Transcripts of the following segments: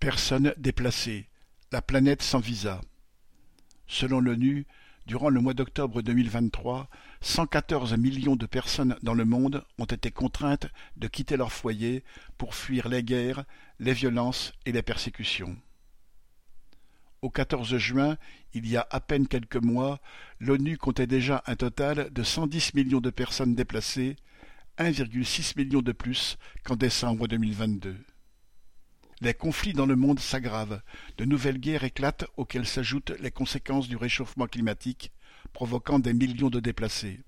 Personnes déplacées, la planète sans visa. Selon l'ONU, durant le mois d'octobre deux mille vingt-trois, cent quatorze millions de personnes dans le monde ont été contraintes de quitter leur foyer pour fuir les guerres, les violences et les persécutions. Au 14 juin, il y a à peine quelques mois, l'ONU comptait déjà un total de cent dix millions de personnes déplacées, un virgule six million de plus qu'en décembre deux mille vingt-deux. Les conflits dans le monde s'aggravent, de nouvelles guerres éclatent auxquelles s'ajoutent les conséquences du réchauffement climatique, provoquant des millions de déplacés.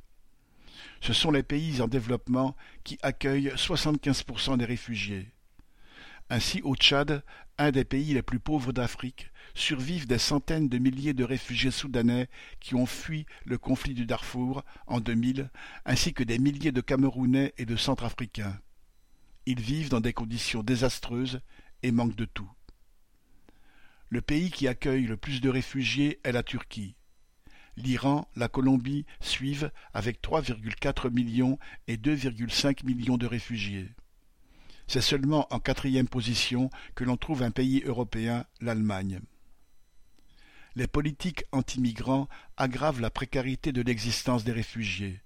Ce sont les pays en développement qui accueillent 75% des réfugiés. Ainsi, au Tchad, un des pays les plus pauvres d'Afrique, survivent des centaines de milliers de réfugiés soudanais qui ont fui le conflit du Darfour en 2000, ainsi que des milliers de Camerounais et de Centrafricains. Ils vivent dans des conditions désastreuses et manque de tout. Le pays qui accueille le plus de réfugiés est la Turquie. L'Iran, la Colombie suivent avec 3,4 millions et 2,5 millions de réfugiés. C'est seulement en quatrième position que l'on trouve un pays européen, l'Allemagne. Les politiques anti-migrants aggravent la précarité de l'existence des réfugiés.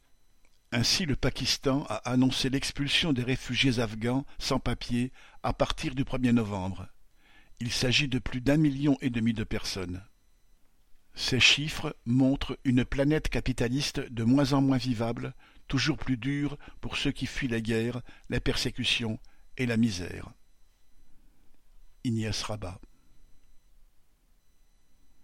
Ainsi le Pakistan a annoncé l'expulsion des réfugiés afghans sans papiers à partir du 1er novembre. Il s'agit de plus d'un million et demi de personnes. Ces chiffres montrent une planète capitaliste de moins en moins vivable, toujours plus dure pour ceux qui fuient les guerres, les persécutions et la misère. Ignace Rabat